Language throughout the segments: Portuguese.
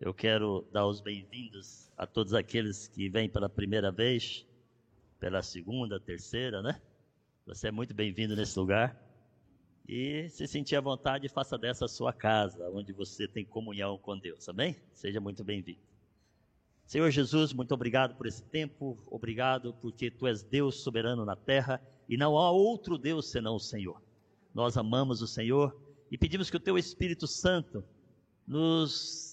Eu quero dar os bem-vindos a todos aqueles que vêm pela primeira vez, pela segunda, terceira, né? Você é muito bem-vindo nesse lugar. E se sentir à vontade, faça dessa a sua casa, onde você tem comunhão com Deus, amém? Seja muito bem-vindo. Senhor Jesus, muito obrigado por esse tempo, obrigado porque Tu és Deus soberano na terra e não há outro Deus senão o Senhor. Nós amamos o Senhor e pedimos que o Teu Espírito Santo nos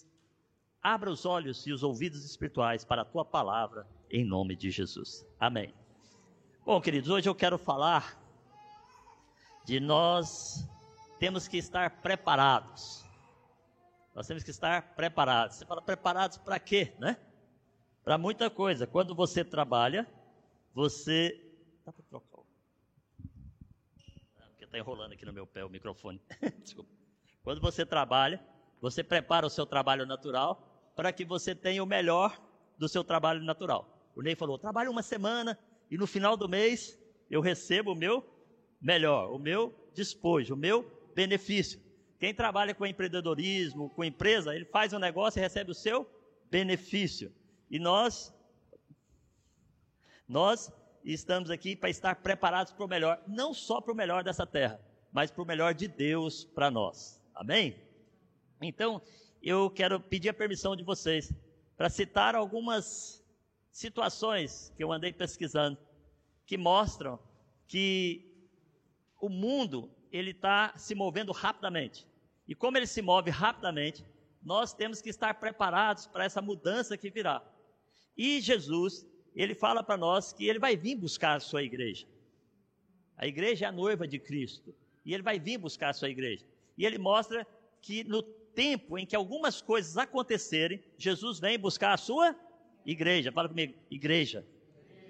abra os olhos e os ouvidos espirituais para a Tua palavra, em nome de Jesus. Amém. Bom, queridos, hoje eu quero falar de nós temos que estar preparados. Nós temos que estar preparados. Você fala preparados para quê, né? Para muita coisa. Quando você trabalha, você. Dá para trocar está enrolando aqui no meu pé o microfone. Desculpa. Quando você trabalha, você prepara o seu trabalho natural para que você tenha o melhor do seu trabalho natural. O Ney falou: trabalho uma semana e no final do mês eu recebo o meu melhor, o meu despojo, o meu benefício. Quem trabalha com empreendedorismo, com empresa, ele faz um negócio e recebe o seu benefício. E nós, nós estamos aqui para estar preparados para o melhor, não só para o melhor dessa terra, mas para o melhor de Deus para nós. Amém? Então, eu quero pedir a permissão de vocês para citar algumas situações que eu andei pesquisando que mostram que o mundo ele está se movendo rapidamente. E como ele se move rapidamente, nós temos que estar preparados para essa mudança que virá. E Jesus ele fala para nós que ele vai vir buscar a sua igreja. A igreja é a noiva de Cristo. E ele vai vir buscar a sua igreja. E ele mostra que no tempo em que algumas coisas acontecerem, Jesus vem buscar a sua igreja. Fala comigo, igreja.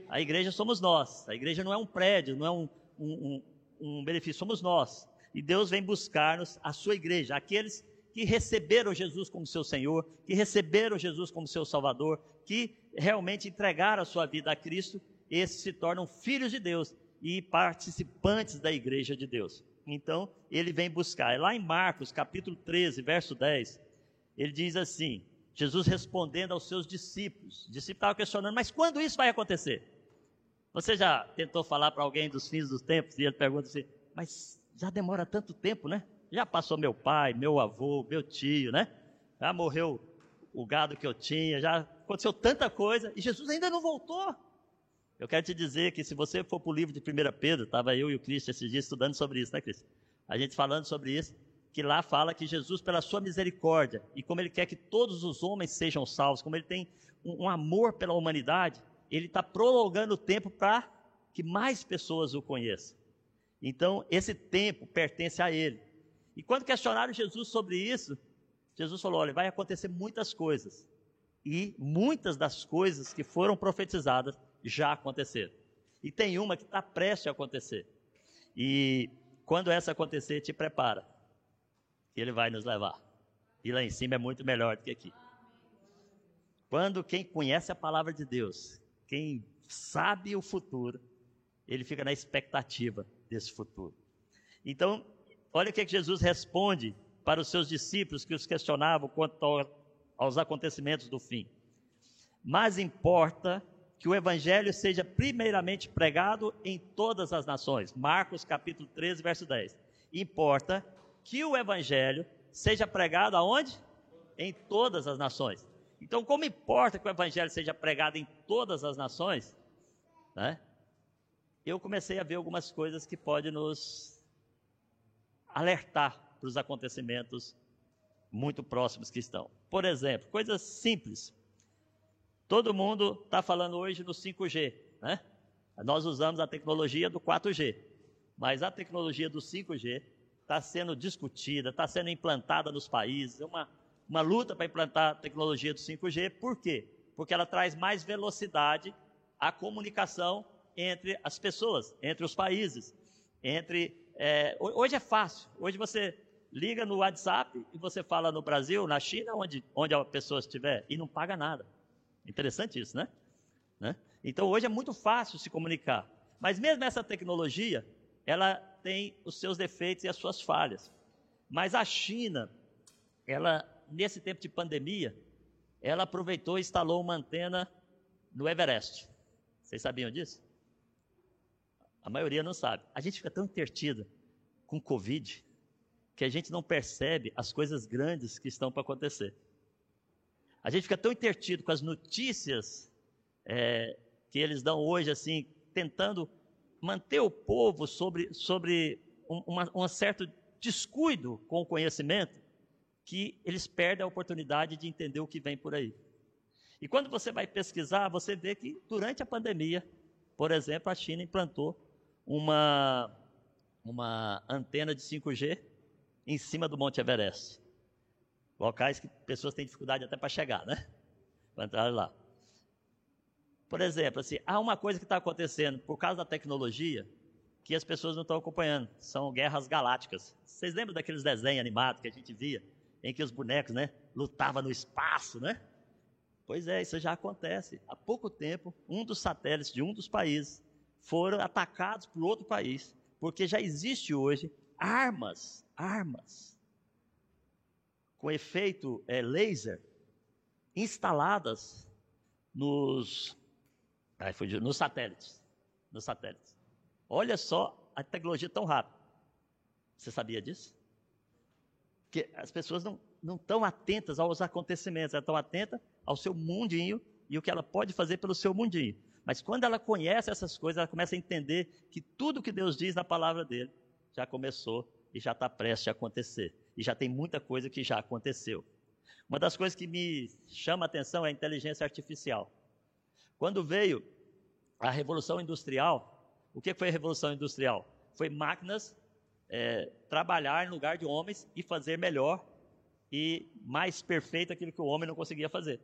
A igreja somos nós. A igreja não é um prédio, não é um, um, um, um benefício, somos nós. E Deus vem buscar-nos a sua igreja, aqueles que receberam Jesus como seu Senhor, que receberam Jesus como seu Salvador, que realmente entregaram a sua vida a Cristo, esses se tornam filhos de Deus e participantes da igreja de Deus. Então, ele vem buscar. Lá em Marcos, capítulo 13, verso 10, ele diz assim: Jesus respondendo aos seus discípulos. Os discípulos estavam questionando, mas quando isso vai acontecer? Você já tentou falar para alguém dos fins dos tempos e ele pergunta assim, mas já demora tanto tempo, né? Já passou meu pai, meu avô, meu tio, né? Já morreu o gado que eu tinha, já aconteceu tanta coisa e Jesus ainda não voltou. Eu quero te dizer que se você for para o livro de 1 Pedro, estava eu e o Cristo esses dias estudando sobre isso, né, Cristo? A gente falando sobre isso, que lá fala que Jesus, pela sua misericórdia, e como ele quer que todos os homens sejam salvos, como ele tem um, um amor pela humanidade, ele está prolongando o tempo para que mais pessoas o conheçam. Então, esse tempo pertence a ele. E quando questionaram Jesus sobre isso, Jesus falou: olha, vai acontecer muitas coisas. E muitas das coisas que foram profetizadas já aconteceram. E tem uma que está prestes a acontecer. E quando essa acontecer, te prepara. Ele vai nos levar. E lá em cima é muito melhor do que aqui. Quando quem conhece a palavra de Deus, quem sabe o futuro, ele fica na expectativa desse futuro. Então, Olha o que, Jesus responde para os seus discípulos que os questionavam quanto aos acontecimentos do fim. Mas importa que o evangelho seja primeiramente pregado em todas as nações. Marcos capítulo 13, verso 10. Importa que o evangelho seja pregado aonde? Em todas as nações. Então, como importa que o evangelho seja pregado em todas as nações, né? Eu comecei a ver algumas coisas que podem nos alertar para os acontecimentos muito próximos que estão. Por exemplo, coisas simples. Todo mundo está falando hoje no 5G, né? Nós usamos a tecnologia do 4G, mas a tecnologia do 5G está sendo discutida, está sendo implantada nos países. É uma, uma luta para implantar a tecnologia do 5G. Por quê? Porque ela traz mais velocidade à comunicação entre as pessoas, entre os países, entre é, hoje é fácil. Hoje você liga no WhatsApp e você fala no Brasil, na China, onde, onde a pessoa estiver, e não paga nada. Interessante isso, né? né? Então hoje é muito fácil se comunicar. Mas mesmo essa tecnologia, ela tem os seus defeitos e as suas falhas. Mas a China, ela, nesse tempo de pandemia, ela aproveitou e instalou uma antena no Everest. Vocês sabiam disso? A maioria não sabe. A gente fica tão intertido com Covid que a gente não percebe as coisas grandes que estão para acontecer. A gente fica tão intertido com as notícias é, que eles dão hoje, assim, tentando manter o povo sobre, sobre um, uma, um certo descuido com o conhecimento, que eles perdem a oportunidade de entender o que vem por aí. E quando você vai pesquisar, você vê que durante a pandemia, por exemplo, a China implantou uma, uma antena de 5G em cima do Monte Everest. Locais que pessoas têm dificuldade até para chegar, né? Para entrar lá. Por exemplo, assim, há uma coisa que está acontecendo por causa da tecnologia que as pessoas não estão acompanhando. São guerras galácticas. Vocês lembram daqueles desenhos animados que a gente via, em que os bonecos, né, lutavam no espaço, né? Pois é, isso já acontece. Há pouco tempo, um dos satélites de um dos países foram atacados por outro país, porque já existe hoje armas, armas com efeito é, laser instaladas nos, ai, nos satélites, nos satélites. Olha só a tecnologia tão rápida. Você sabia disso? Que as pessoas não, não estão atentas aos acontecimentos, elas estão atentas ao seu mundinho e o que ela pode fazer pelo seu mundinho. Mas quando ela conhece essas coisas, ela começa a entender que tudo que Deus diz na palavra dele já começou e já está prestes a acontecer. E já tem muita coisa que já aconteceu. Uma das coisas que me chama a atenção é a inteligência artificial. Quando veio a Revolução Industrial, o que foi a Revolução Industrial? Foi máquinas é, trabalhar em lugar de homens e fazer melhor e mais perfeito aquilo que o homem não conseguia fazer.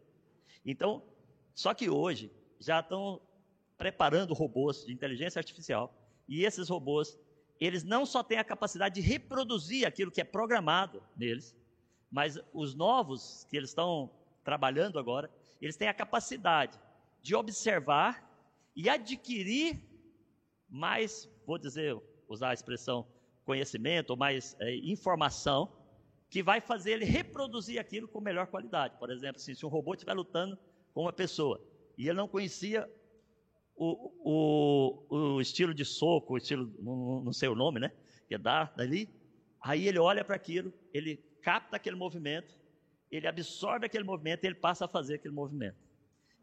Então, só que hoje já estão preparando robôs de inteligência artificial. E esses robôs, eles não só têm a capacidade de reproduzir aquilo que é programado neles, mas os novos que eles estão trabalhando agora, eles têm a capacidade de observar e adquirir mais, vou dizer, usar a expressão conhecimento ou mais é, informação que vai fazer ele reproduzir aquilo com melhor qualidade. Por exemplo, assim, se um robô estiver lutando com uma pessoa e ele não conhecia o, o, o estilo de soco, o estilo, não, não sei o nome, né? Que dá dali. Aí ele olha para aquilo, ele capta aquele movimento, ele absorve aquele movimento e ele passa a fazer aquele movimento.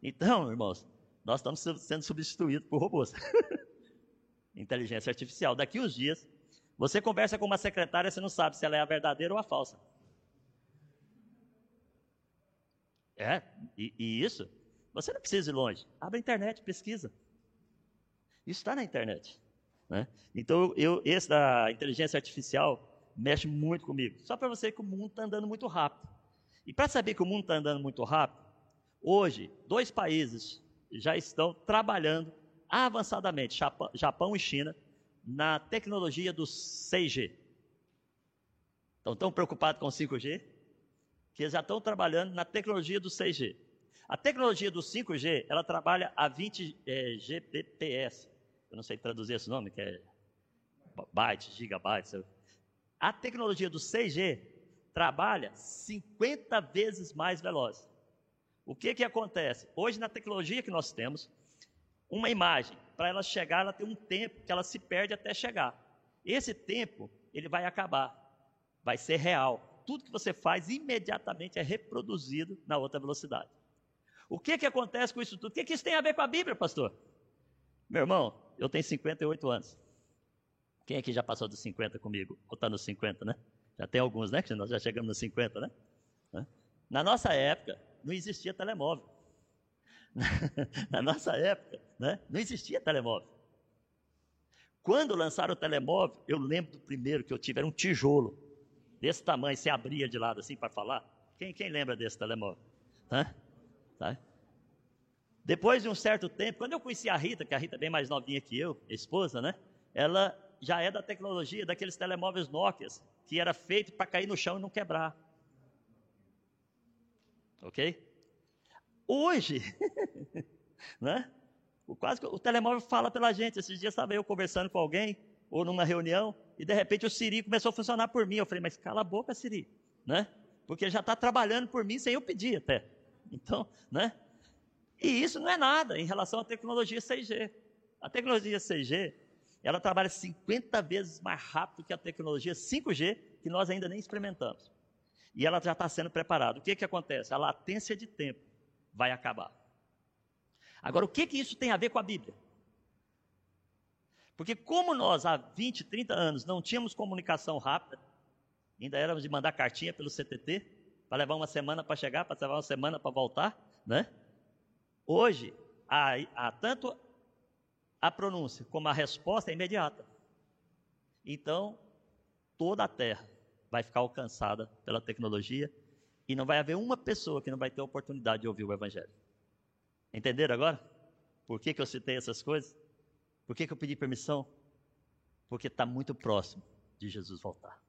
Então, irmãos, nós estamos sendo substituídos por robôs. Inteligência artificial. Daqui uns dias, você conversa com uma secretária, você não sabe se ela é a verdadeira ou a falsa. É, e, e isso você não precisa ir longe. Abre a internet, pesquisa. Isso está na internet. Né? Então, eu, esse da inteligência artificial mexe muito comigo. Só para você que o mundo está andando muito rápido. E para saber que o mundo está andando muito rápido, hoje, dois países já estão trabalhando avançadamente, Japão e China, na tecnologia do 6G. Então, estão preocupados com o 5G? Que já estão trabalhando na tecnologia do 6G. A tecnologia do 5G, ela trabalha a 20 é, Gbps. Eu não sei traduzir esse nome, que é bytes, gigabytes. A tecnologia do 6G trabalha 50 vezes mais veloz. O que que acontece? Hoje na tecnologia que nós temos, uma imagem, para ela chegar, ela tem um tempo que ela se perde até chegar. Esse tempo, ele vai acabar. Vai ser real. Tudo que você faz imediatamente é reproduzido na outra velocidade. O que, que acontece com isso tudo? O que, que isso tem a ver com a Bíblia, pastor? Meu irmão, eu tenho 58 anos. Quem aqui já passou dos 50 comigo? Ou está nos 50, né? Já tem alguns, né? Que nós já chegamos nos 50, né? Na nossa época, não existia telemóvel. Na nossa época, né? não existia telemóvel. Quando lançaram o telemóvel, eu lembro do primeiro que eu tive, era um tijolo, desse tamanho, se abria de lado assim para falar. Quem, quem lembra desse telemóvel? Hã? Tá? Depois de um certo tempo, quando eu conheci a Rita, que a Rita é bem mais novinha que eu, esposa, né? Ela já é da tecnologia, daqueles telemóveis Nokia, que era feito para cair no chão e não quebrar. Ok? Hoje, né? O, quase o telemóvel fala pela gente. Esses dias estava eu conversando com alguém, ou numa reunião, e de repente o Siri começou a funcionar por mim. Eu falei, mas cala a boca, Siri, né? Porque já está trabalhando por mim sem eu pedir até. Então, né? E isso não é nada em relação à tecnologia 6G. A tecnologia 6G, ela trabalha 50 vezes mais rápido que a tecnologia 5G, que nós ainda nem experimentamos. E ela já está sendo preparada. O que, que acontece? A latência de tempo vai acabar. Agora, o que, que isso tem a ver com a Bíblia? Porque como nós há 20, 30 anos não tínhamos comunicação rápida, ainda éramos de mandar cartinha pelo CTT, para levar uma semana para chegar, para levar uma semana para voltar, né? Hoje, há, tanto a pronúncia como a resposta é imediata. Então, toda a terra vai ficar alcançada pela tecnologia e não vai haver uma pessoa que não vai ter oportunidade de ouvir o Evangelho. Entenderam agora? Por que, que eu citei essas coisas? Por que, que eu pedi permissão? Porque está muito próximo de Jesus voltar.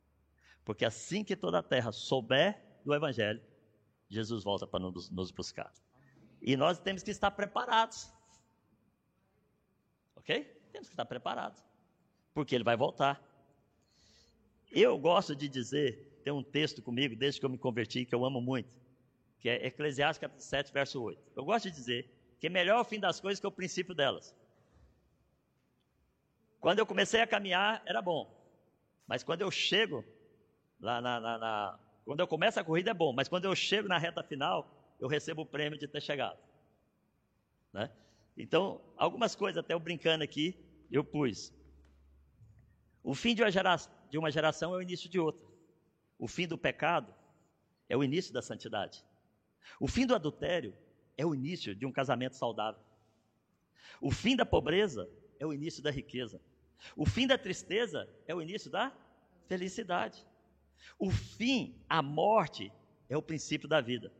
Porque assim que toda a terra souber do Evangelho, Jesus volta para nos, nos buscar. E nós temos que estar preparados. Ok? Temos que estar preparados. Porque ele vai voltar. Eu gosto de dizer, tem um texto comigo, desde que eu me converti, que eu amo muito, que é Eclesiastes capítulo 7, verso 8. Eu gosto de dizer que é melhor o fim das coisas que o princípio delas. Quando eu comecei a caminhar, era bom. Mas quando eu chego lá na, na, na, Quando eu começo a corrida é bom, mas quando eu chego na reta final, eu recebo o prêmio de ter chegado. Né? Então, algumas coisas, até eu brincando aqui, eu pus. O fim de uma, geração, de uma geração é o início de outra. O fim do pecado é o início da santidade. O fim do adultério é o início de um casamento saudável. O fim da pobreza é o início da riqueza. O fim da tristeza é o início da felicidade. O fim, a morte, é o princípio da vida.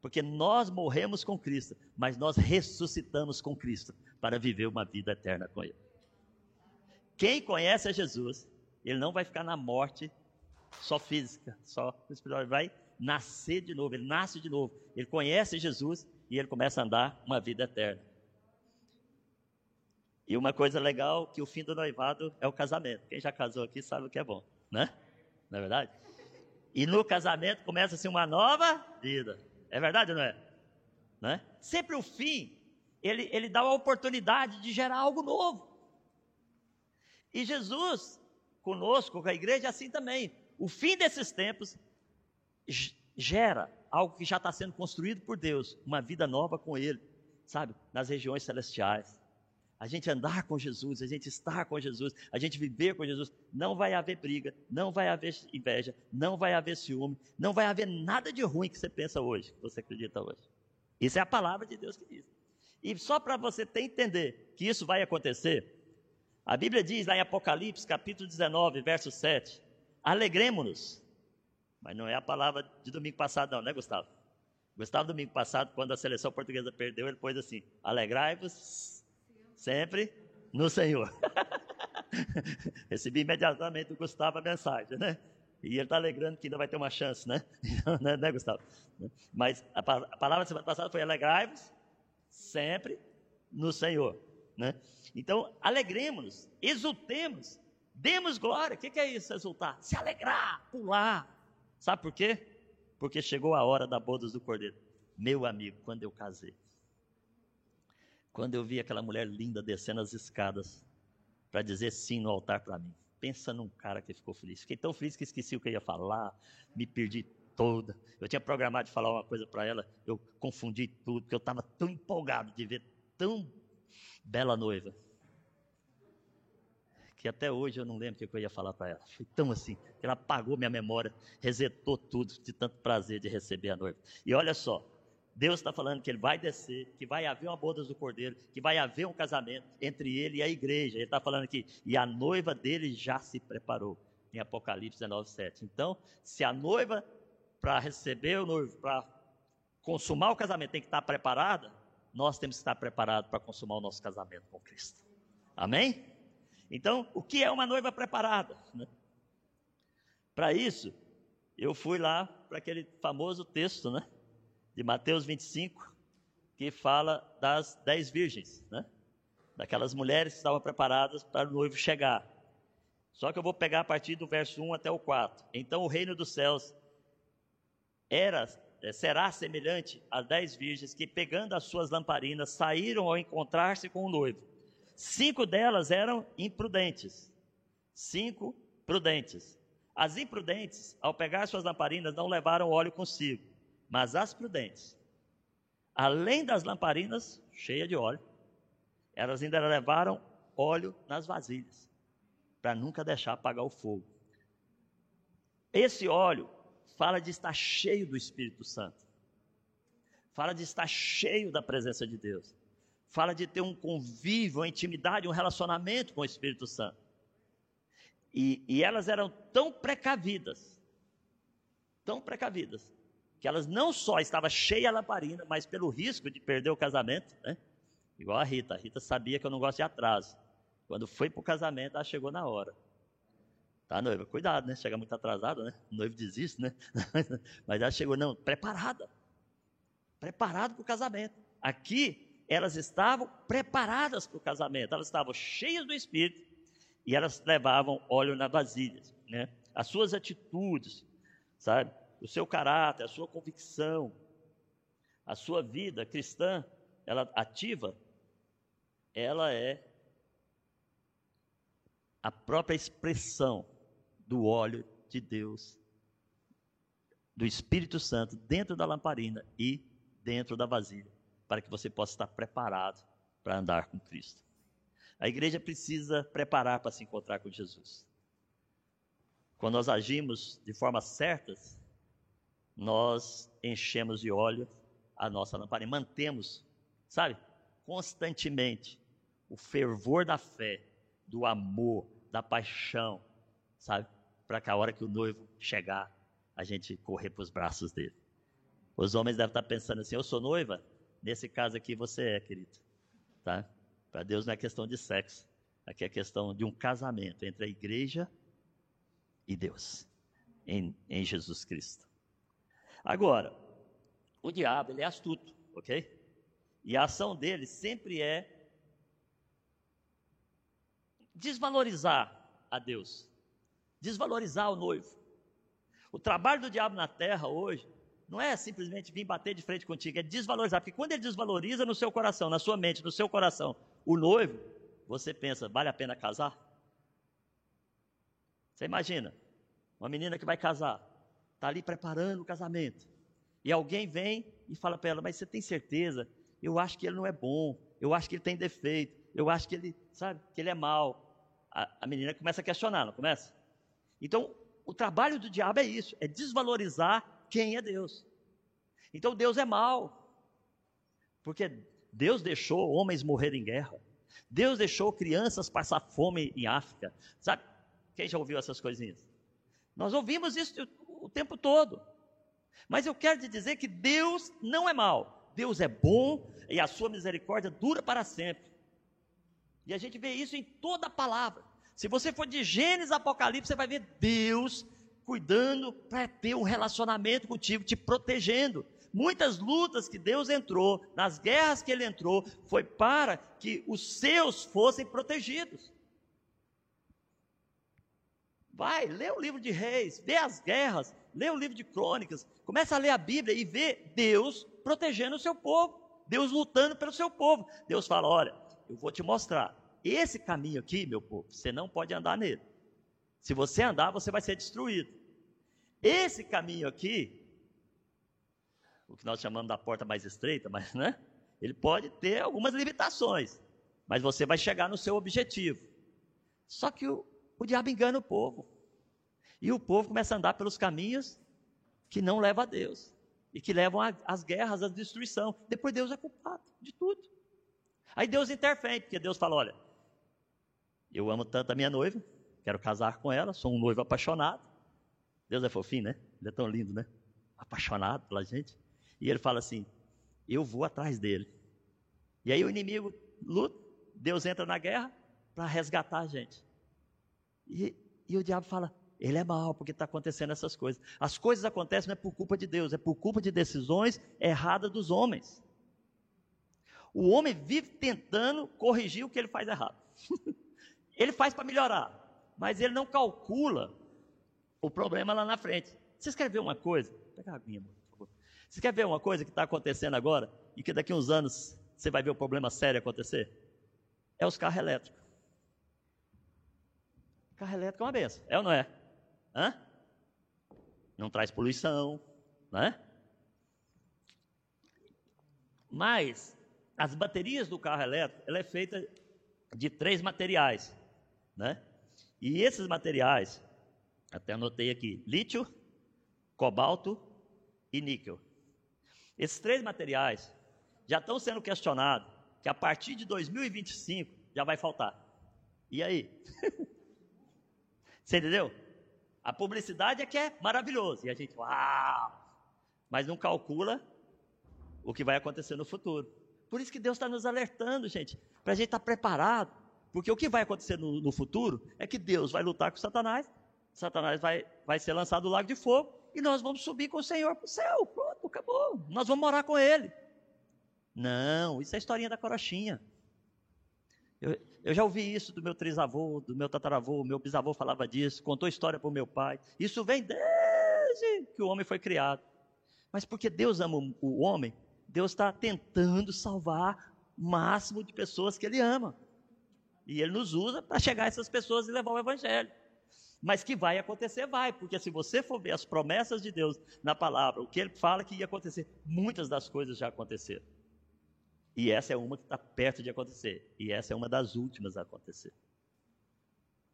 Porque nós morremos com Cristo, mas nós ressuscitamos com Cristo para viver uma vida eterna com Ele. Quem conhece a Jesus, ele não vai ficar na morte só física, só espiritual, ele vai nascer de novo, ele nasce de novo. Ele conhece Jesus e ele começa a andar uma vida eterna. E uma coisa legal que o fim do noivado é o casamento. Quem já casou aqui sabe o que é bom, né? Não é verdade? E no casamento começa-se uma nova vida. É verdade ou não é? Né? Sempre o fim, ele, ele dá a oportunidade de gerar algo novo. E Jesus, conosco, com a igreja, é assim também. O fim desses tempos gera algo que já está sendo construído por Deus, uma vida nova com Ele, sabe? Nas regiões celestiais. A gente andar com Jesus, a gente estar com Jesus, a gente viver com Jesus, não vai haver briga, não vai haver inveja, não vai haver ciúme, não vai haver nada de ruim que você pensa hoje, que você acredita hoje. Isso é a palavra de Deus que diz. E só para você ter entender que isso vai acontecer, a Bíblia diz lá em Apocalipse, capítulo 19, verso 7, alegremos-nos. Mas não é a palavra de domingo passado não, né Gustavo? Gustavo, domingo passado, quando a seleção portuguesa perdeu, ele pôs assim, alegrai-vos sempre no Senhor. Recebi imediatamente do Gustavo a mensagem, né? E ele está alegrando que ainda vai ter uma chance, né? né, né Gustavo? Mas a, palavra semana passada foi alegrai-vos sempre no Senhor, né? Então, alegremos-nos, exultemos, demos glória. O que, que é isso, exultar? Se alegrar, pular. Sabe por quê? Porque chegou a hora da bodas do cordeiro. Meu amigo, quando eu casei, quando eu vi aquela mulher linda descendo as escadas para dizer sim no altar para mim. Pensa num cara que ficou feliz. Fiquei tão feliz que esqueci o que eu ia falar, me perdi toda. Eu tinha programado de falar uma coisa para ela, eu confundi tudo, porque eu estava tão empolgado de ver tão bela noiva. Que até hoje eu não lembro o que eu ia falar para ela. Foi tão assim, que ela apagou minha memória, resetou tudo, de tanto prazer de receber a noiva. E olha só, Deus está falando que ele vai descer, que vai haver uma boda do cordeiro, que vai haver um casamento entre ele e a igreja. Ele está falando aqui, e a noiva dele já se preparou, em Apocalipse 19, 7. Então, se a noiva, para receber o noivo, para consumar o casamento, tem que estar preparada, nós temos que estar preparados para consumar o nosso casamento com Cristo. Amém? Então, o que é uma noiva preparada? Né? Para isso, eu fui lá para aquele famoso texto, né? De Mateus 25, que fala das dez virgens, né? daquelas mulheres que estavam preparadas para o noivo chegar. Só que eu vou pegar a partir do verso 1 até o 4. Então o reino dos céus era é, será semelhante às dez virgens que, pegando as suas lamparinas, saíram ao encontrar-se com o noivo. Cinco delas eram imprudentes, cinco prudentes. As imprudentes, ao pegar suas lamparinas, não levaram óleo consigo, mas as prudentes, além das lamparinas cheias de óleo, elas ainda levaram óleo nas vasilhas, para nunca deixar apagar o fogo. Esse óleo fala de estar cheio do Espírito Santo, fala de estar cheio da presença de Deus, fala de ter um convívio, uma intimidade, um relacionamento com o Espírito Santo. E, e elas eram tão precavidas, tão precavidas, que elas não só estavam cheias a lamparina, mas pelo risco de perder o casamento, né? Igual a Rita. A Rita sabia que eu não gosto de atraso. Quando foi para o casamento, ela chegou na hora. Tá, noiva? Cuidado, né? Chega muito atrasado, né? O noivo desiste, né? Mas ela chegou, não, preparada. Preparada para o casamento. Aqui, elas estavam preparadas para o casamento. Elas estavam cheias do Espírito e elas levavam óleo na vasilha, né? As suas atitudes, sabe? O seu caráter, a sua convicção, a sua vida cristã, ela ativa, ela é a própria expressão do óleo de Deus, do Espírito Santo dentro da lamparina e dentro da vasilha, para que você possa estar preparado para andar com Cristo. A igreja precisa preparar para se encontrar com Jesus. Quando nós agimos de forma certas, nós enchemos de óleo a nossa lamparina, mantemos, sabe, constantemente o fervor da fé, do amor, da paixão, sabe? Para que a hora que o noivo chegar, a gente correr para os braços dele. Os homens devem estar pensando assim: eu sou noiva? Nesse caso aqui você é, querido. Tá? Para Deus não é questão de sexo. Aqui é questão de um casamento entre a igreja e Deus, em, em Jesus Cristo. Agora, o diabo ele é astuto, ok? E a ação dele sempre é desvalorizar a Deus, desvalorizar o noivo. O trabalho do diabo na terra hoje não é simplesmente vir bater de frente contigo, é desvalorizar, porque quando ele desvaloriza no seu coração, na sua mente, no seu coração, o noivo, você pensa, vale a pena casar? Você imagina, uma menina que vai casar, está ali preparando o casamento, e alguém vem e fala para ela, mas você tem certeza? Eu acho que ele não é bom, eu acho que ele tem defeito, eu acho que ele, sabe, que ele é mau a, a menina começa a questionar, não começa? Então, o trabalho do diabo é isso, é desvalorizar quem é Deus. Então Deus é mal, porque Deus deixou homens morrer em guerra, Deus deixou crianças passar fome em África, sabe? Quem já ouviu essas coisinhas? Nós ouvimos isso o tempo todo, mas eu quero te dizer que Deus não é mal, Deus é bom e a sua misericórdia dura para sempre. E a gente vê isso em toda a palavra. Se você for de Gênesis Apocalipse, você vai ver Deus cuidando para ter um relacionamento contigo, te protegendo. Muitas lutas que Deus entrou, nas guerras que ele entrou, foi para que os seus fossem protegidos. Vai, lê o livro de Reis, vê as guerras, lê o livro de Crônicas, começa a ler a Bíblia e vê Deus protegendo o seu povo, Deus lutando pelo seu povo. Deus fala: olha, eu vou te mostrar. Esse caminho aqui, meu povo, você não pode andar nele. Se você andar, você vai ser destruído. Esse caminho aqui, o que nós chamamos da porta mais estreita, mas né? Ele pode ter algumas limitações, mas você vai chegar no seu objetivo. Só que o, o diabo engana o povo. E o povo começa a andar pelos caminhos que não levam a Deus. E que levam às guerras, à destruição. Depois Deus é culpado de tudo. Aí Deus interfere, porque Deus fala: olha, eu amo tanto a minha noiva, quero casar com ela, sou um noivo apaixonado. Deus é fofinho, né? Ele é tão lindo, né? Apaixonado pela gente. E ele fala assim: eu vou atrás dele. E aí o inimigo luta, Deus entra na guerra para resgatar a gente. E, e o diabo fala: ele é mal porque está acontecendo essas coisas. As coisas acontecem não é por culpa de Deus, é por culpa de decisões erradas dos homens. O homem vive tentando corrigir o que ele faz errado. ele faz para melhorar, mas ele não calcula o problema lá na frente. Você quer ver uma coisa? Pega a aguinha, por favor. Você quer ver uma coisa que está acontecendo agora e que daqui a uns anos você vai ver o um problema sério acontecer? É os carros elétricos. Carro elétrico é uma benção, é ou não é? Hã? Não traz poluição, né? Mas as baterias do carro elétrico, ela é feita de três materiais, né? E esses materiais, até anotei aqui, lítio, cobalto e níquel. Esses três materiais já estão sendo questionados que a partir de 2025 já vai faltar. E aí? Você entendeu? A publicidade é que é maravilhoso. E a gente, uau! Mas não calcula o que vai acontecer no futuro. Por isso que Deus está nos alertando, gente, para a gente estar tá preparado. Porque o que vai acontecer no, no, futuro é que Deus vai lutar com Satanás, Satanás vai, vai ser lançado do lago de fogo, e nós vamos subir com o Senhor para o céu. Pronto, acabou. Nós vamos morar com Ele. Não, isso é a historinha da corochinha. Eu, eu, já ouvi isso do meu trisavô, do meu tataravô, meu bisavô falava disso, contou história para o meu pai. Isso vem desde que o homem foi criado. Mas porque Deus ama o homem, Deus está tentando salvar o máximo de pessoas que Ele ama. E Ele nos usa para chegar a essas pessoas e levar o Evangelho. Mas que vai acontecer, vai, porque se você for ver as promessas de Deus na palavra, o que Ele fala que ia acontecer, muitas das coisas já aconteceram. E essa é uma que está perto de acontecer. E essa é uma das últimas a acontecer.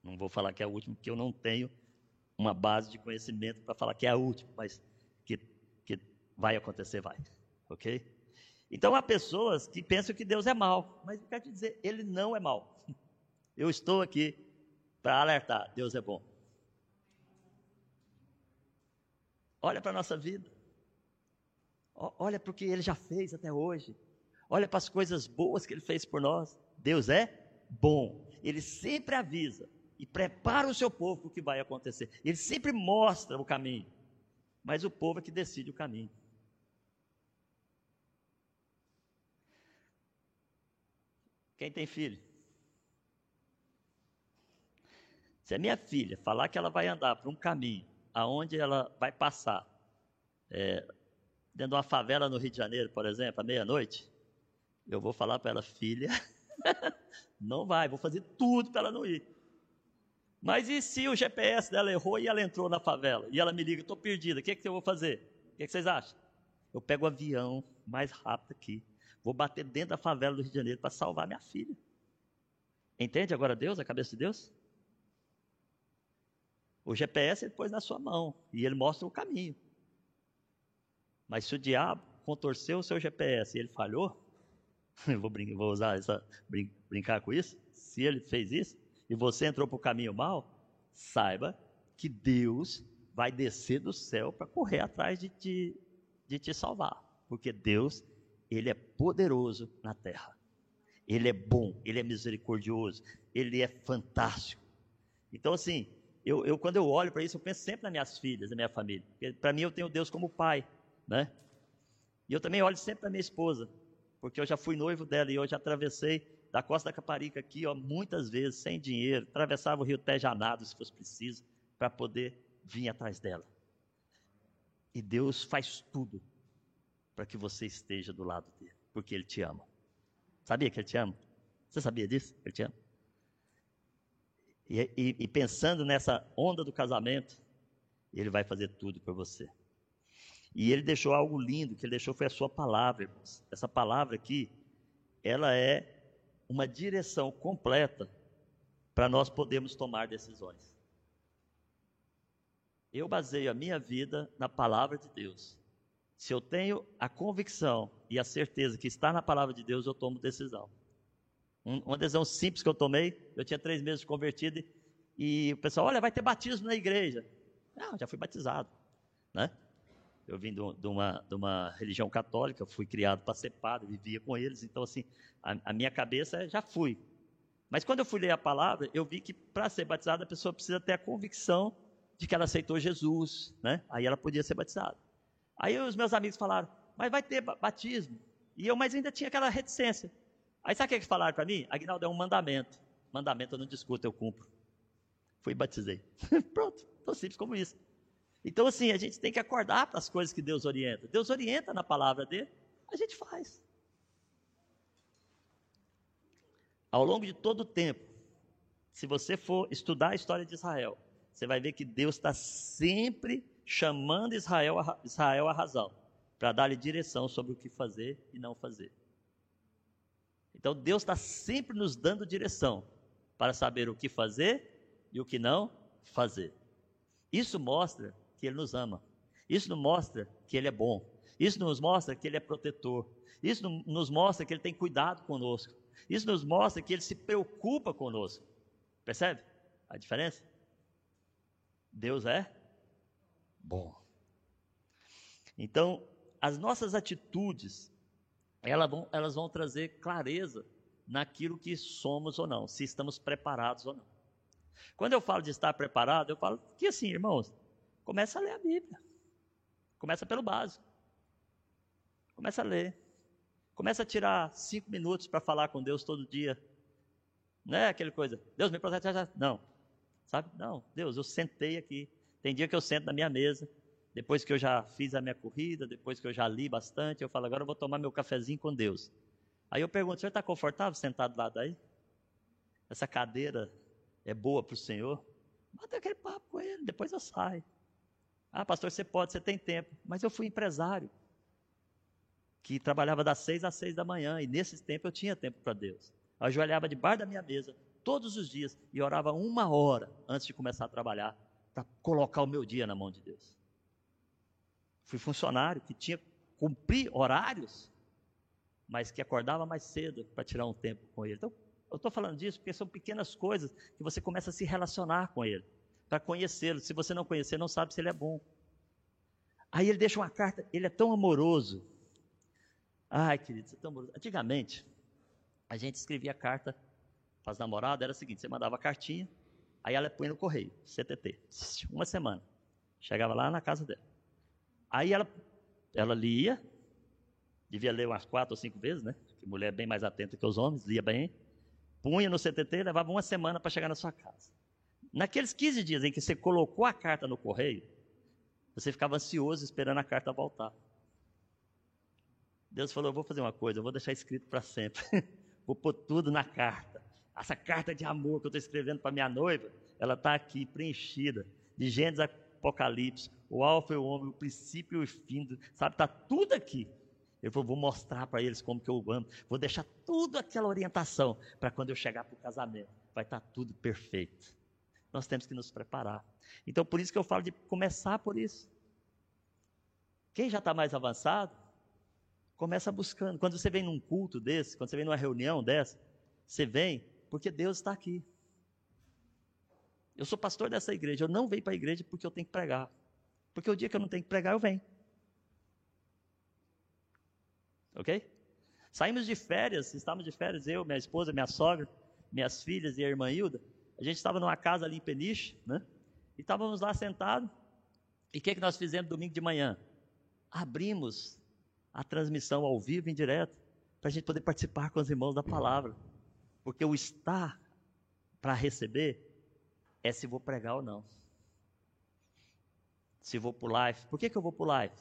Não vou falar que é a última, porque eu não tenho uma base de conhecimento para falar que é a última, mas que, que vai acontecer, vai. Ok? Então há pessoas que pensam que Deus é mal, mas eu quero te dizer, Ele não é mal. Eu estou aqui para alertar: Deus é bom. Olha para a nossa vida. Olha para o que Ele já fez até hoje. Olha para as coisas boas que Ele fez por nós. Deus é bom. Ele sempre avisa e prepara o seu povo para o que vai acontecer. Ele sempre mostra o caminho. Mas o povo é que decide o caminho. Quem tem filho? Se a minha filha falar que ela vai andar por um caminho aonde ela vai passar, é, dentro de uma favela no Rio de Janeiro, por exemplo, à meia-noite, eu vou falar para ela, filha, não vai, vou fazer tudo para ela não ir. Mas e se o GPS dela errou e ela entrou na favela? E ela me liga, estou perdida, o que, é que eu vou fazer? O que, é que vocês acham? Eu pego o avião mais rápido aqui, vou bater dentro da favela do Rio de Janeiro para salvar minha filha. Entende agora Deus, a cabeça de Deus? O GPS ele pôs na sua mão e ele mostra o caminho. Mas se o diabo contorceu o seu GPS e ele falhou, vou, brincar, vou usar essa, brin, brincar com isso. Se ele fez isso e você entrou para o caminho mal, saiba que Deus vai descer do céu para correr atrás de te, de te salvar. Porque Deus, Ele é poderoso na terra. Ele é bom, Ele é misericordioso, Ele é fantástico. Então, assim, eu, eu quando eu olho para isso, eu penso sempre nas minhas filhas, na minha família. Para mim, eu tenho Deus como pai, né? E eu também olho sempre para minha esposa porque eu já fui noivo dela e eu já atravessei da costa da Caparica aqui, ó, muitas vezes, sem dinheiro, atravessava o rio Tejanado, se fosse preciso, para poder vir atrás dela. E Deus faz tudo para que você esteja do lado dele, porque Ele te ama. Sabia que Ele te ama? Você sabia disso? Ele te ama. E, e, e pensando nessa onda do casamento, Ele vai fazer tudo por você. E ele deixou algo lindo, que ele deixou foi a sua palavra, irmãos. Essa palavra aqui, ela é uma direção completa para nós podermos tomar decisões. Eu baseio a minha vida na palavra de Deus. Se eu tenho a convicção e a certeza que está na palavra de Deus, eu tomo decisão. Um, uma decisão simples que eu tomei, eu tinha três meses convertido e, e o pessoal, olha, vai ter batismo na igreja. Não, já fui batizado, né? Eu vim de uma, de uma religião católica, fui criado para ser padre, vivia com eles, então assim, a, a minha cabeça é, já fui. Mas quando eu fui ler a palavra, eu vi que para ser batizada a pessoa precisa ter a convicção de que ela aceitou Jesus, né? Aí ela podia ser batizada. Aí os meus amigos falaram, mas vai ter batismo. E eu, mas ainda tinha aquela reticência. Aí sabe o que eles falaram para mim? Aguinaldo, é um mandamento. Mandamento eu não discuto, eu cumpro. Fui e batizei. Pronto, tão simples como isso. Então, assim, a gente tem que acordar para as coisas que Deus orienta. Deus orienta na palavra dele, a gente faz. Ao longo de todo o tempo, se você for estudar a história de Israel, você vai ver que Deus está sempre chamando Israel a, Israel à razão, para dar-lhe direção sobre o que fazer e não fazer. Então Deus está sempre nos dando direção para saber o que fazer e o que não fazer. Isso mostra que Ele nos ama. Isso nos mostra que Ele é bom. Isso nos mostra que Ele é protetor. Isso nos mostra que Ele tem cuidado conosco. Isso nos mostra que Ele se preocupa conosco. Percebe a diferença? Deus é bom. Então, as nossas atitudes, elas vão, elas vão trazer clareza naquilo que somos ou não, se estamos preparados ou não. Quando eu falo de estar preparado, eu falo que assim, irmãos, começa a ler a Bíblia. Começa pelo básico. Começa a ler. Começa a tirar cinco minutos para falar com Deus todo dia. Não é aquele coisa, Deus me protege. Não. Sabe? Não, Deus, eu sentei aqui. Tem dia que eu sento na minha mesa, depois que eu já fiz a minha corrida, depois que eu já li bastante, eu falo, agora eu vou tomar meu cafezinho com Deus. Aí eu pergunto, o senhor está confortável sentado lá daí? Essa cadeira é boa para o senhor? Bata aquele papo com ele, depois eu saio. Ah, pastor, você pode, você tem tempo. Mas eu fui empresário, que trabalhava das seis às seis da manhã, e nesses tempos eu tinha tempo para Deus ajoelhava debaixo da minha mesa todos os dias e orava uma hora antes de começar a trabalhar para colocar o meu dia na mão de Deus. Fui funcionário que tinha cumprir horários, mas que acordava mais cedo para tirar um tempo com Ele. Então, eu estou falando disso porque são pequenas coisas que você começa a se relacionar com Ele, para conhecê-lo. Se você não conhecer, não sabe se Ele é bom. Aí ele deixa uma carta, ele é tão amoroso. Ai, querido, você é tão amoroso. Antigamente, a gente escrevia carta para as namoradas, era o seguinte, você mandava a cartinha, aí ela põe no correio, CTT, uma semana. Chegava lá na casa dela. Aí ela, ela lia, devia ler umas quatro ou cinco vezes, né? Mulher é bem mais atenta que os homens, lia bem. Punha no CTT, levava uma semana para chegar na sua casa. Naqueles 15 dias em que você colocou a carta no correio, você ficava ansioso esperando a carta voltar. Deus falou: Eu vou fazer uma coisa, eu vou deixar escrito para sempre. vou pôr tudo na carta. Essa carta de amor que eu estou escrevendo para minha noiva, ela está aqui preenchida de Gênesis Apocalipse, o Alfa e o Ômega, o princípio e o fim, sabe? Está tudo aqui. Eu vou mostrar para eles como que eu amo. Vou deixar tudo aquela orientação para quando eu chegar para o casamento. Vai estar tá tudo perfeito. Nós temos que nos preparar. Então, por isso que eu falo de começar por isso. Quem já está mais avançado, Começa buscando. Quando você vem num culto desse, quando você vem numa reunião dessa, você vem porque Deus está aqui. Eu sou pastor dessa igreja, eu não venho para a igreja porque eu tenho que pregar. Porque o dia que eu não tenho que pregar, eu venho. Ok? Saímos de férias, estávamos de férias, eu, minha esposa, minha sogra, minhas filhas e a irmã Hilda. A gente estava numa casa ali em Peniche, né? E estávamos lá sentados. E o que, que nós fizemos domingo de manhã? Abrimos a transmissão ao vivo, em direto, para a gente poder participar com os irmãos da palavra. Porque o estar para receber é se vou pregar ou não. Se vou para o live. Por que, que eu vou para o live?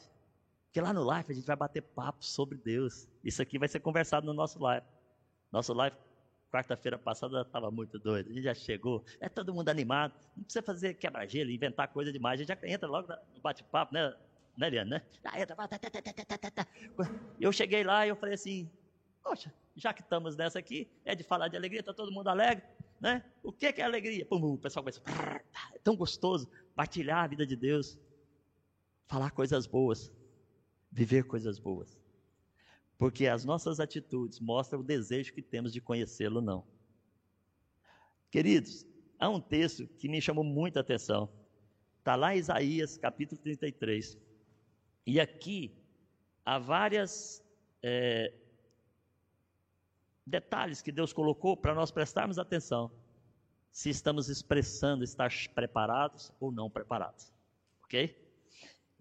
Porque lá no live a gente vai bater papo sobre Deus. Isso aqui vai ser conversado no nosso live. Nosso live, quarta-feira passada, estava muito doido. A gente já chegou, é todo mundo animado. Não precisa fazer quebra-gelo, inventar coisa demais. A gente já entra logo no bate-papo, né? né, Liane, né? Eu cheguei lá e eu falei assim, poxa, já que estamos nessa aqui, é de falar de alegria, está todo mundo alegre, né? O que, que é alegria? Pum, o pessoal começa, é tão gostoso partilhar a vida de Deus, falar coisas boas, viver coisas boas. Porque as nossas atitudes mostram o desejo que temos de conhecê-lo não. Queridos, há um texto que me chamou muita atenção. Está lá em Isaías, capítulo 33. E aqui há várias é, detalhes que Deus colocou para nós prestarmos atenção se estamos expressando estar preparados ou não preparados. Ok?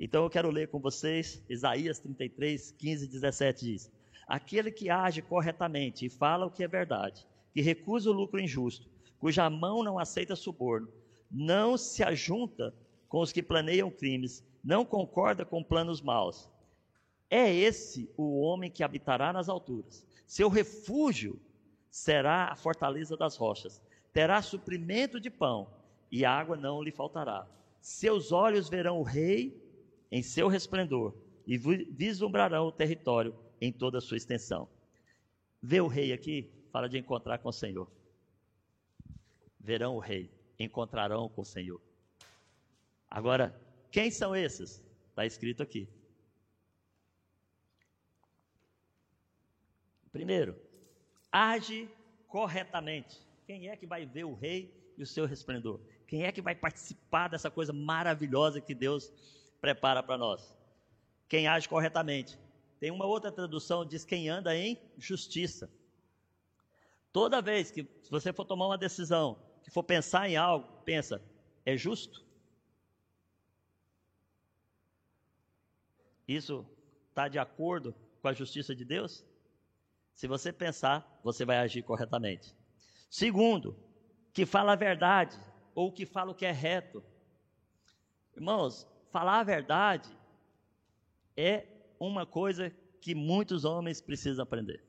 Então eu quero ler com vocês Isaías 33, 15 e 17 diz: Aquele que age corretamente e fala o que é verdade, que recusa o lucro injusto, cuja mão não aceita suborno, não se ajunta com os que planeiam crimes, não concorda com planos maus. É esse o homem que habitará nas alturas. Seu refúgio será a fortaleza das rochas. Terá suprimento de pão e água não lhe faltará. Seus olhos verão o rei em seu resplendor e vislumbrarão o território em toda a sua extensão. Vê o rei aqui, fala de encontrar com o Senhor. Verão o rei, encontrarão com o Senhor. Agora, quem são esses? Está escrito aqui. Primeiro, age corretamente. Quem é que vai ver o rei e o seu resplendor? Quem é que vai participar dessa coisa maravilhosa que Deus prepara para nós? Quem age corretamente. Tem uma outra tradução diz quem anda em justiça. Toda vez que você for tomar uma decisão, que for pensar em algo, pensa, é justo? Isso está de acordo com a justiça de Deus? Se você pensar, você vai agir corretamente. Segundo, que fala a verdade ou que fala o que é reto. Irmãos, falar a verdade é uma coisa que muitos homens precisam aprender.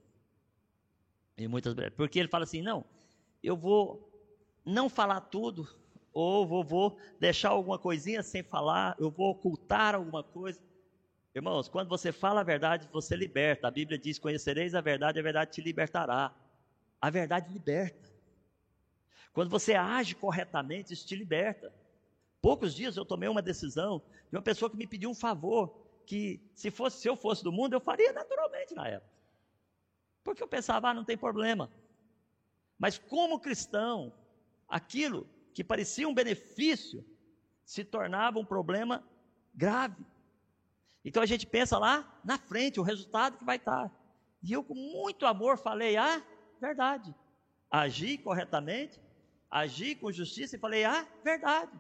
E muitas porque ele fala assim: "Não, eu vou não falar tudo ou vou, vou deixar alguma coisinha sem falar, eu vou ocultar alguma coisa. Irmãos, quando você fala a verdade, você liberta. A Bíblia diz: Conhecereis a verdade, a verdade te libertará. A verdade liberta. Quando você age corretamente, isso te liberta. Poucos dias eu tomei uma decisão de uma pessoa que me pediu um favor, que se, fosse, se eu fosse do mundo, eu faria naturalmente na época. Porque eu pensava, ah, não tem problema. Mas como cristão, aquilo que parecia um benefício se tornava um problema grave. Então a gente pensa lá na frente, o resultado que vai estar. E eu, com muito amor, falei: ah, verdade. Agi corretamente, agi com justiça e falei: ah, verdade.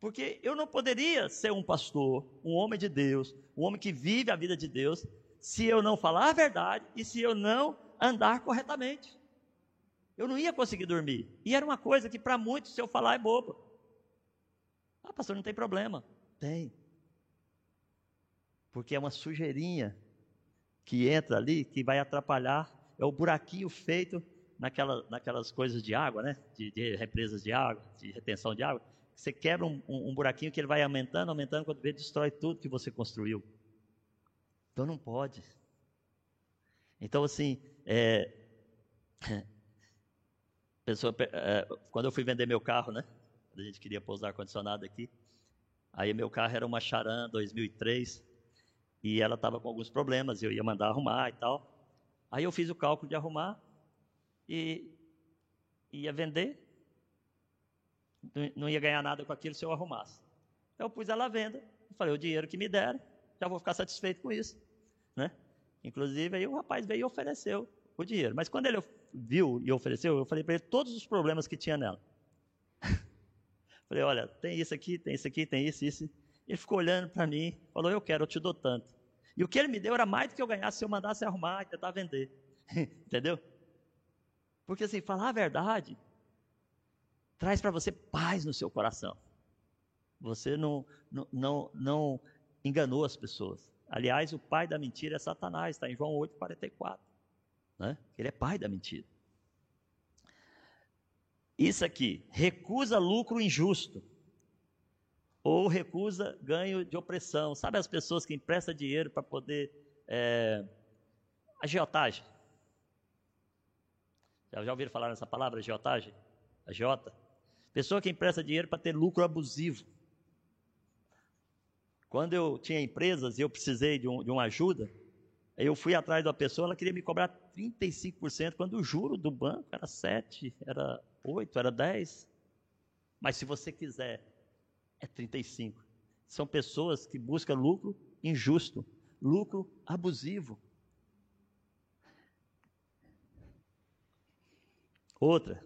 Porque eu não poderia ser um pastor, um homem de Deus, um homem que vive a vida de Deus, se eu não falar a verdade e se eu não andar corretamente. Eu não ia conseguir dormir. E era uma coisa que para muitos, se eu falar, é bobo. Ah, pastor, não tem problema. Tem porque é uma sujeirinha que entra ali, que vai atrapalhar, é o buraquinho feito naquela, naquelas coisas de água, né? De, de, represas de água, de retenção de água. Você quebra um, um, um buraquinho que ele vai aumentando, aumentando, quando vê, destrói tudo que você construiu. Então não pode. Então, assim, é, pessoa, é, quando eu fui vender meu carro, né? A gente queria pousar ar-condicionado aqui. Aí meu carro era uma Charan 2003 e ela estava com alguns problemas, eu ia mandar arrumar e tal. Aí eu fiz o cálculo de arrumar e ia vender, não ia ganhar nada com aquilo se eu arrumasse. Então eu pus ela à venda, falei, o dinheiro que me deram, já vou ficar satisfeito com isso. Né? Inclusive, aí o rapaz veio e ofereceu o dinheiro. Mas quando ele viu e ofereceu, eu falei para ele todos os problemas que tinha nela. falei, olha, tem isso aqui, tem isso aqui, tem isso, isso. Ele ficou olhando para mim, falou: Eu quero, eu te dou tanto. E o que ele me deu era mais do que eu ganhasse se eu mandasse arrumar e tentar vender. Entendeu? Porque assim, falar a verdade traz para você paz no seu coração. Você não, não, não, não enganou as pessoas. Aliás, o pai da mentira é Satanás, está em João 8,44. Né? Ele é pai da mentira. Isso aqui, recusa lucro injusto ou recusa ganho de opressão. Sabe as pessoas que emprestam dinheiro para poder. É, agiotagem. Já, já ouviram falar nessa palavra, agiotagem? Agiota? Pessoa que empresta dinheiro para ter lucro abusivo. Quando eu tinha empresas e eu precisei de, um, de uma ajuda, eu fui atrás da pessoa, ela queria me cobrar 35%, quando o juro do banco era 7, era 8, era 10. Mas se você quiser é 35. São pessoas que buscam lucro injusto, lucro abusivo. Outra,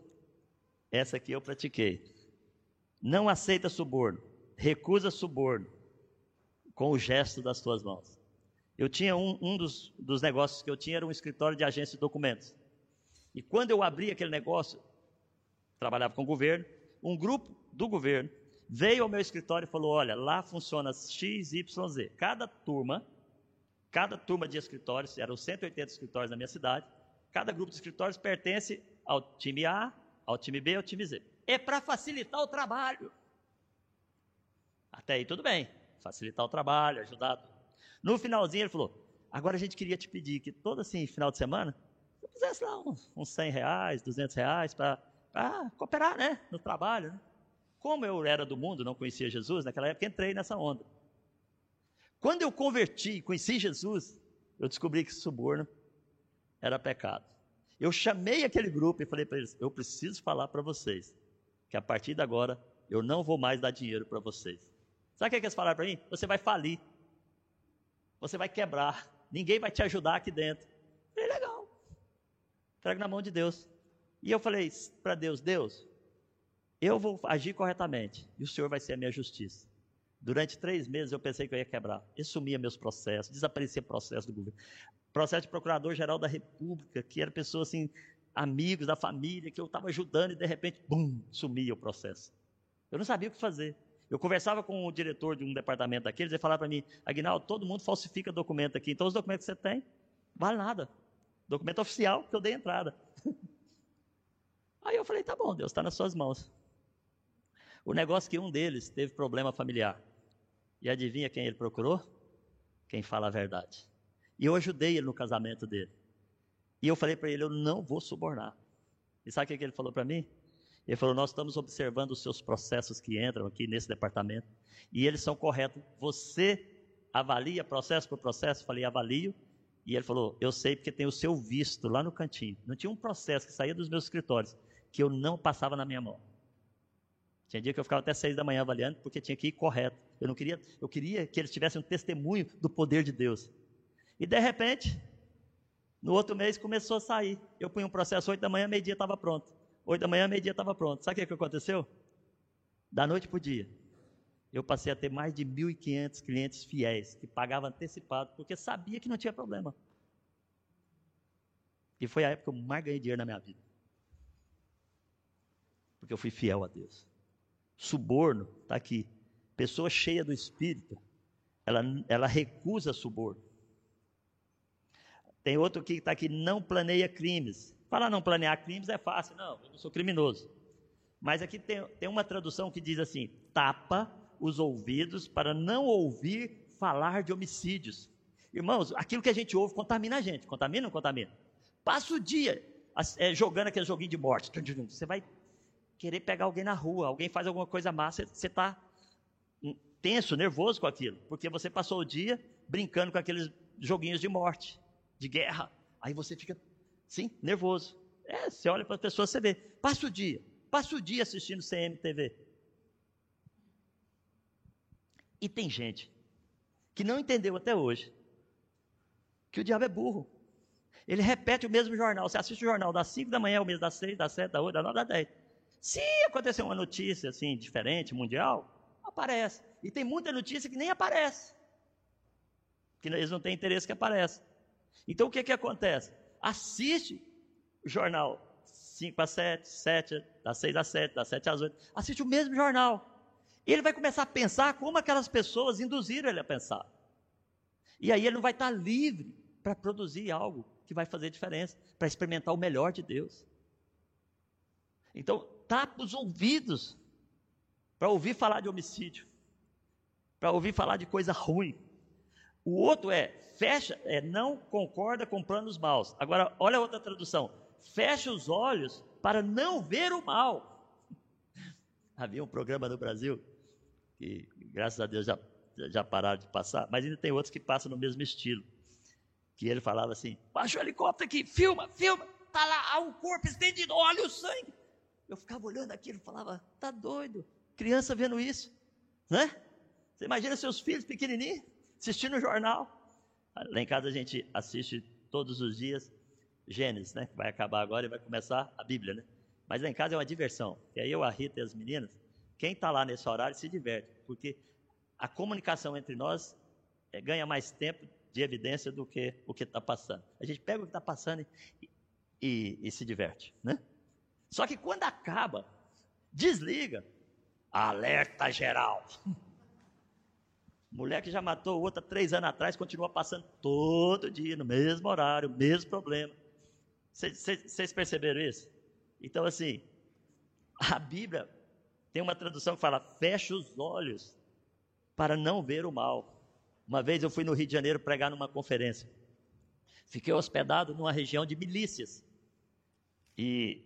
essa aqui eu pratiquei. Não aceita suborno, recusa suborno com o gesto das tuas mãos. Eu tinha um, um dos, dos negócios que eu tinha era um escritório de agência de documentos. E quando eu abri aquele negócio, trabalhava com o governo, um grupo do governo veio ao meu escritório e falou: Olha, lá funciona X, Y, Z. Cada turma, cada turma de escritórios, eram 180 escritórios na minha cidade, cada grupo de escritórios pertence ao time A, ao time B, ao time Z. É para facilitar o trabalho. Até aí tudo bem, facilitar o trabalho, ajudar. No finalzinho ele falou: Agora a gente queria te pedir que todo assim, final de semana, você fizesse lá uns, uns 100 reais, 200 reais para cooperar né, no trabalho. Né? Como eu era do mundo, não conhecia Jesus, naquela época entrei nessa onda. Quando eu converti, conheci Jesus, eu descobri que suborno era pecado. Eu chamei aquele grupo e falei para eles: eu preciso falar para vocês que a partir de agora eu não vou mais dar dinheiro para vocês. Sabe o que, é que eles falaram para mim? Você vai falir. Você vai quebrar. Ninguém vai te ajudar aqui dentro. Eu falei, legal. Entrega na mão de Deus. E eu falei para Deus: Deus, eu vou agir corretamente e o Senhor vai ser a minha justiça. Durante três meses eu pensei que eu ia quebrar. Eu sumia meus processos, desaparecia processo do governo. Processo de procurador-geral da República, que era pessoa assim, amigos da família, que eu estava ajudando e de repente, bum, sumia o processo. Eu não sabia o que fazer. Eu conversava com o diretor de um departamento daqueles, ele falava para mim, Aguinaldo, todo mundo falsifica documento aqui, então os documentos que você tem, vale nada. Documento oficial que eu dei entrada. Aí eu falei, tá bom, Deus está nas suas mãos. O negócio é que um deles teve problema familiar. E adivinha quem ele procurou? Quem fala a verdade. E eu ajudei ele no casamento dele. E eu falei para ele: eu não vou subornar. E sabe o que ele falou para mim? Ele falou: Nós estamos observando os seus processos que entram aqui nesse departamento. E eles são corretos. Você avalia processo por processo? Eu falei: Avalio. E ele falou: Eu sei porque tem o seu visto lá no cantinho. Não tinha um processo que saía dos meus escritórios que eu não passava na minha mão. Tinha dia que eu ficava até seis da manhã avaliando, porque tinha que ir correto. Eu não queria, eu queria que eles tivessem um testemunho do poder de Deus. E de repente, no outro mês começou a sair. Eu punha um processo oito da manhã, meio-dia estava pronto. Oito da manhã, meio-dia estava pronto. Sabe o que, que aconteceu? Da noite para o dia. Eu passei a ter mais de 1.500 clientes fiéis que pagavam antecipado, porque sabia que não tinha problema. E foi a época que eu mais ganhei dinheiro na minha vida. Porque eu fui fiel a Deus. Suborno, está aqui. Pessoa cheia do Espírito, ela, ela recusa suborno. Tem outro que está aqui, não planeia crimes. Falar não planear crimes é fácil, não, eu não sou criminoso. Mas aqui tem, tem uma tradução que diz assim: tapa os ouvidos para não ouvir falar de homicídios. Irmãos, aquilo que a gente ouve contamina a gente. Contamina ou não contamina? Passa o dia é, jogando aquele joguinho de morte. Você vai querer pegar alguém na rua, alguém faz alguma coisa massa, você está tenso, nervoso com aquilo, porque você passou o dia brincando com aqueles joguinhos de morte, de guerra. Aí você fica, sim, nervoso. É, você olha para as pessoas, você vê. Passa o dia, passa o dia assistindo CMTV. E tem gente que não entendeu até hoje que o diabo é burro. Ele repete o mesmo jornal. Você assiste o jornal das 5 da manhã, ao mesmo das 6, das 7, das 8, das 9, das 10. Se acontecer uma notícia assim diferente, mundial, aparece. E tem muita notícia que nem aparece. Que eles não têm interesse que apareça. Então o que que acontece? Assiste o jornal 5 a 7, 7, das 6 às 7, das 7 às 8. Assiste o mesmo jornal. Ele vai começar a pensar como aquelas pessoas induziram ele a pensar. E aí ele não vai estar livre para produzir algo que vai fazer diferença, para experimentar o melhor de Deus. Então, tapa os ouvidos para ouvir falar de homicídio, para ouvir falar de coisa ruim. O outro é fecha, é não concorda com planos maus. Agora, olha a outra tradução: fecha os olhos para não ver o mal. Havia um programa no Brasil que, graças a Deus, já, já pararam de passar, mas ainda tem outros que passam no mesmo estilo. Que ele falava assim: baixa o helicóptero aqui, filma, filma, tá lá, há um corpo estendido, olha o sangue. Eu ficava olhando aquilo falava, tá doido? Criança vendo isso, né? Você imagina seus filhos pequenininhos assistindo o jornal. Lá em casa a gente assiste todos os dias Gênesis, né? Vai acabar agora e vai começar a Bíblia, né? Mas lá em casa é uma diversão. E aí eu, a Rita e as meninas, quem está lá nesse horário se diverte, porque a comunicação entre nós é, ganha mais tempo de evidência do que o que está passando. A gente pega o que está passando e, e, e se diverte, né? Só que quando acaba, desliga, Alerta geral. Mulher que já matou outra três anos atrás, continua passando todo dia, no mesmo horário, mesmo problema. Vocês perceberam isso? Então, assim, a Bíblia tem uma tradução que fala: fecha os olhos para não ver o mal. Uma vez eu fui no Rio de Janeiro pregar numa conferência. Fiquei hospedado numa região de milícias. E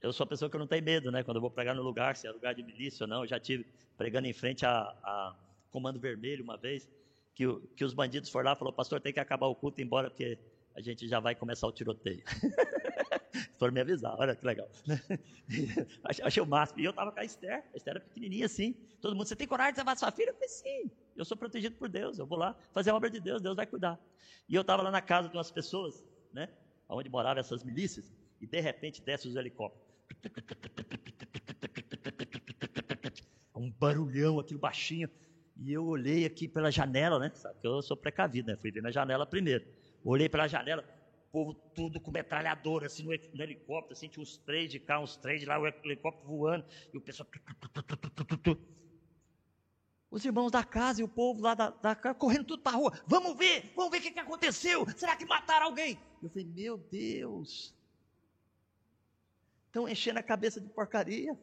eu sou a pessoa que não tem medo, né? Quando eu vou pregar no lugar, se é lugar de milícia ou não. Eu já tive pregando em frente a, a Comando Vermelho uma vez, que, que os bandidos foram lá e falaram, pastor, tem que acabar o culto e ir embora, porque a gente já vai começar o tiroteio. foram me avisar, olha que legal. Achei o máximo. E eu estava com a Esther, a Esther era pequenininha assim. Todo mundo, você tem coragem de levar sua filha? Eu falei, sim, eu sou protegido por Deus, eu vou lá fazer a obra de Deus, Deus vai cuidar. E eu estava lá na casa de umas pessoas, né, onde moravam essas milícias, e de repente desce os helicópteros. Um barulhão, aquilo baixinho. E eu olhei aqui pela janela, né? Sabe que eu sou precavido, né? Fui ver na janela primeiro. Olhei pela janela, povo tudo com metralhadora, assim, no, no, helicóptero, assim, tinha uns três de cá, uns três de lá, o helicóptero voando, e o pessoal. Os irmãos da casa e o povo lá da, da casa correndo tudo para a rua. Vamos ver, vamos ver o que, que aconteceu. Será que mataram alguém? Eu falei, meu Deus. Estão enchendo a cabeça de porcaria.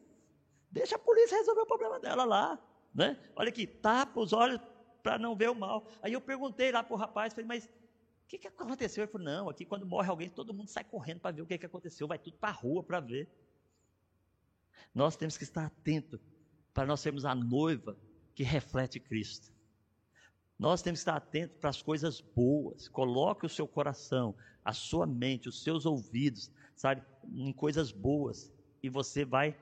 Deixa a polícia resolver o problema dela lá. Né? Olha aqui, tapa os olhos para não ver o mal. Aí eu perguntei lá para o rapaz, falei, mas o que, que aconteceu? Ele falou, não, aqui quando morre alguém, todo mundo sai correndo para ver o que, que aconteceu, vai tudo para a rua para ver. Nós temos que estar atento para nós sermos a noiva que reflete Cristo. Nós temos que estar atentos para as coisas boas. Coloque o seu coração, a sua mente, os seus ouvidos, sabe, em coisas boas. E você vai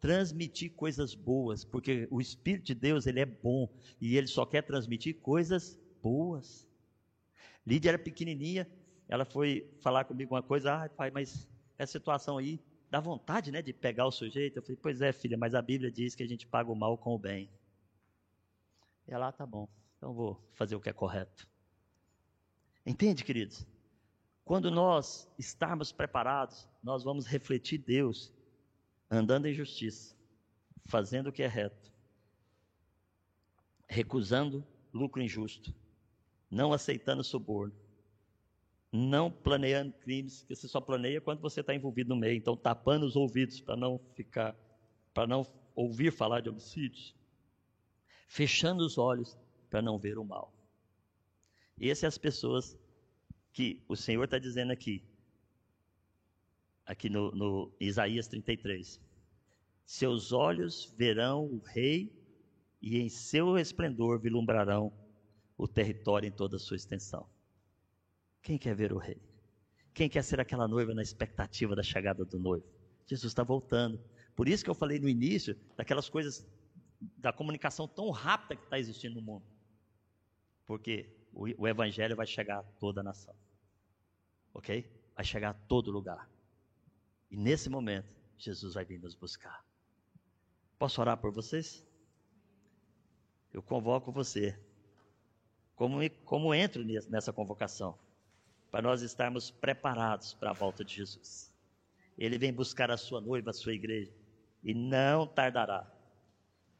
transmitir coisas boas, porque o Espírito de Deus, ele é bom e ele só quer transmitir coisas boas. Lídia era pequenininha, ela foi falar comigo uma coisa, ah, pai, mas essa situação aí dá vontade, né, de pegar o sujeito. Eu falei, pois é, filha, mas a Bíblia diz que a gente paga o mal com o bem. E ela, ah, tá bom, então vou fazer o que é correto. Entende, queridos? Quando nós estarmos preparados, nós vamos refletir Deus andando em justiça, fazendo o que é reto, recusando lucro injusto, não aceitando suborno, não planeando crimes, que você só planeia quando você está envolvido no meio, então tapando os ouvidos para não ficar, para não ouvir falar de homicídios, fechando os olhos para não ver o mal. Essas são as pessoas que o Senhor está dizendo aqui, aqui no, no Isaías 33. Seus olhos verão o rei e em seu esplendor vislumbrarão o território em toda a sua extensão. Quem quer ver o rei? Quem quer ser aquela noiva na expectativa da chegada do noivo? Jesus está voltando. Por isso que eu falei no início daquelas coisas da comunicação tão rápida que está existindo no mundo. Porque o, o evangelho vai chegar a toda a nação. Ok? Vai chegar a todo lugar. E nesse momento, Jesus vai vir nos buscar. Posso orar por vocês? Eu convoco você. Como, como entro nessa convocação? Para nós estarmos preparados para a volta de Jesus. Ele vem buscar a sua noiva, a sua igreja. E não tardará.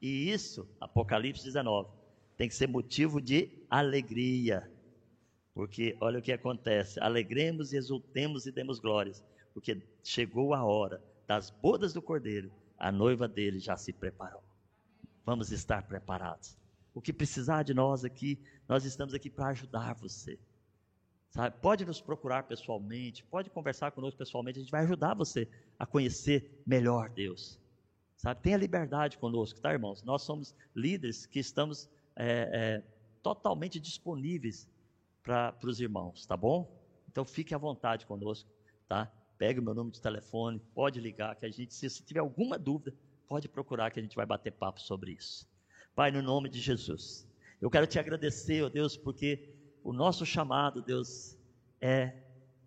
E isso, Apocalipse 19, tem que ser motivo de alegria. Porque olha o que acontece: alegremos, exultemos e demos glórias, porque chegou a hora das bodas do cordeiro, a noiva dele já se preparou. Vamos estar preparados. O que precisar de nós aqui, nós estamos aqui para ajudar você. Sabe? Pode nos procurar pessoalmente, pode conversar conosco pessoalmente, a gente vai ajudar você a conhecer melhor Deus. Sabe? Tenha liberdade conosco, tá, irmãos? Nós somos líderes que estamos é, é, totalmente disponíveis para os irmãos, tá bom? Então fique à vontade conosco, tá? Pegue o meu número de telefone, pode ligar, que a gente, se você tiver alguma dúvida, pode procurar que a gente vai bater papo sobre isso. Pai, no nome de Jesus, eu quero te agradecer, ó oh Deus, porque o nosso chamado, Deus, é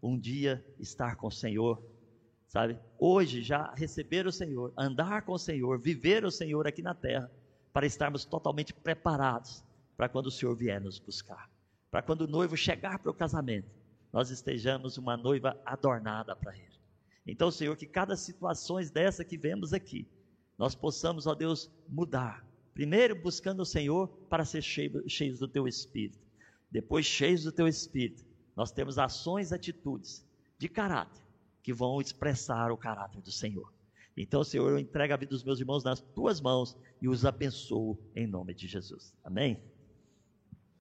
um dia estar com o Senhor, sabe? Hoje já receber o Senhor, andar com o Senhor, viver o Senhor aqui na terra, para estarmos totalmente preparados para quando o Senhor vier nos buscar para quando o noivo chegar para o casamento, nós estejamos uma noiva adornada para ele. Então, Senhor, que cada situação dessa que vemos aqui, nós possamos, ó Deus, mudar. Primeiro buscando o Senhor para ser cheios do teu Espírito. Depois, cheios do teu Espírito, nós temos ações atitudes de caráter que vão expressar o caráter do Senhor. Então, Senhor, eu entrego a vida dos meus irmãos nas tuas mãos e os abençoo em nome de Jesus. Amém?